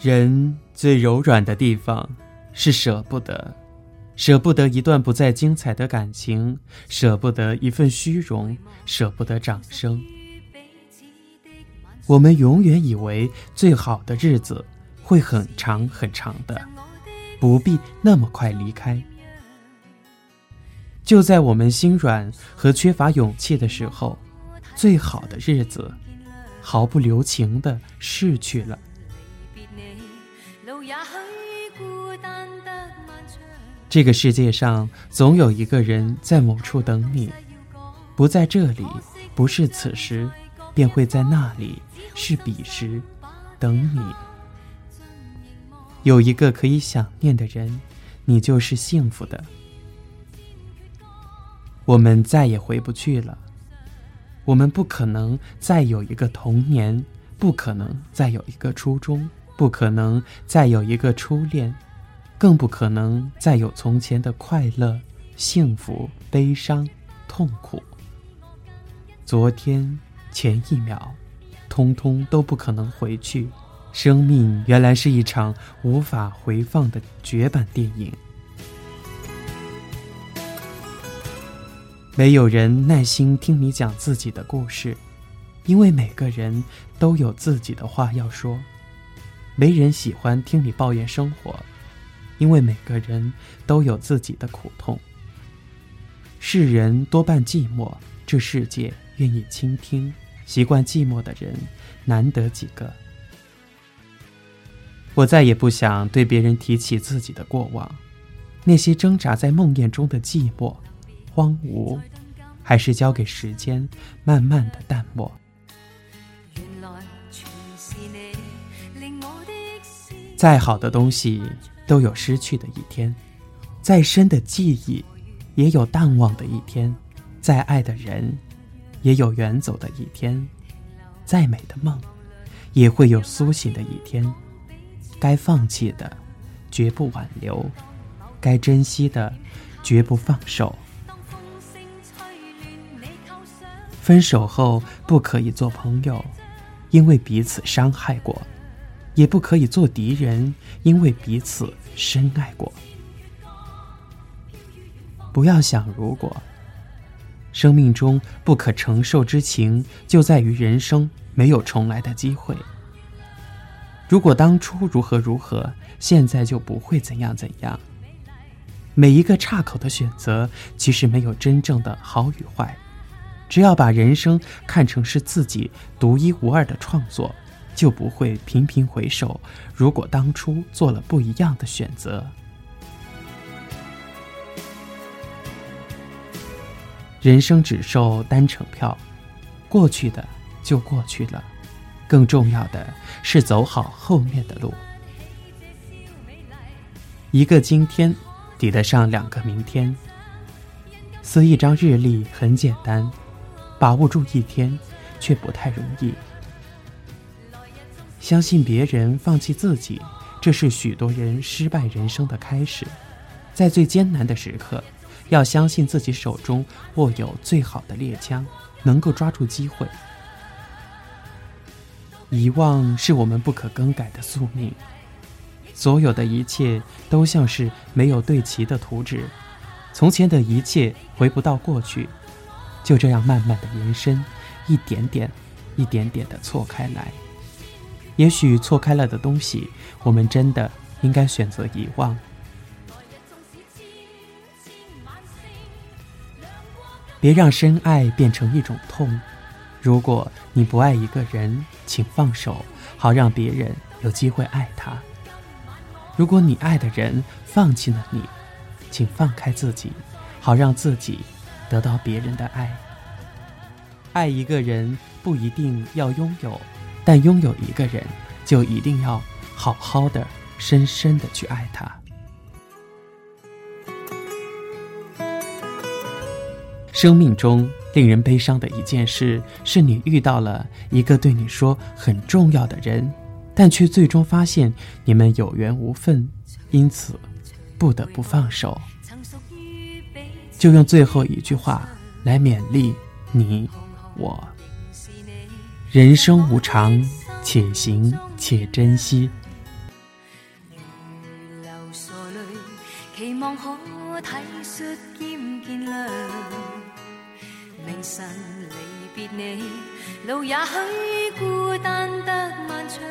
人最柔软的地方是舍不得，舍不得一段不再精彩的感情，舍不得一份虚荣，舍不得掌声。我们永远以为最好的日子会很长很长的，不必那么快离开。就在我们心软和缺乏勇气的时候，最好的日子毫不留情的逝去了。这个世界上总有一个人在某处等你，不在这里，不是此时，便会在那里，是彼时，等你。有一个可以想念的人，你就是幸福的。我们再也回不去了，我们不可能再有一个童年，不可能再有一个初中，不可能再有一个初恋。更不可能再有从前的快乐、幸福、悲伤、痛苦。昨天、前一秒，通通都不可能回去。生命原来是一场无法回放的绝版电影。没有人耐心听你讲自己的故事，因为每个人都有自己的话要说。没人喜欢听你抱怨生活。因为每个人都有自己的苦痛。世人多半寂寞，这世界愿意倾听。习惯寂寞的人难得几个。我再也不想对别人提起自己的过往，那些挣扎在梦魇中的寂寞、荒芜，还是交给时间慢慢的淡漠。再好的东西。都有失去的一天，再深的记忆，也有淡忘的一天；再爱的人，也有远走的一天；再美的梦，也会有苏醒的一天。该放弃的，绝不挽留；该珍惜的，绝不放手。分手后不可以做朋友，因为彼此伤害过。也不可以做敌人，因为彼此深爱过。不要想如果，生命中不可承受之情，就在于人生没有重来的机会。如果当初如何如何，现在就不会怎样怎样。每一个岔口的选择，其实没有真正的好与坏。只要把人生看成是自己独一无二的创作。就不会频频回首。如果当初做了不一样的选择，人生只售单程票，过去的就过去了。更重要的是走好后面的路。一个今天抵得上两个明天。撕一张日历很简单，把握住一天却不太容易。相信别人，放弃自己，这是许多人失败人生的开始。在最艰难的时刻，要相信自己手中握有最好的猎枪，能够抓住机会。遗忘是我们不可更改的宿命。所有的一切都像是没有对齐的图纸，从前的一切回不到过去，就这样慢慢的延伸，一点点，一点点的错开来。也许错开了的东西，我们真的应该选择遗忘。别让深爱变成一种痛。如果你不爱一个人，请放手，好让别人有机会爱他。如果你爱的人放弃了你，请放开自己，好让自己得到别人的爱。爱一个人不一定要拥有。但拥有一个人，就一定要好好的、深深的去爱他。生命中令人悲伤的一件事，是你遇到了一个对你说很重要的人，但却最终发现你们有缘无分，因此不得不放手。就用最后一句话来勉励你我。人生无常，且行且珍惜。期望可体恤兼见谅，明晨离别你，路也许孤单得漫长。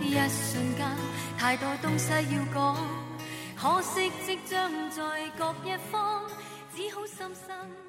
一瞬间，太多东西要讲，可惜即将在各一方，只好深深。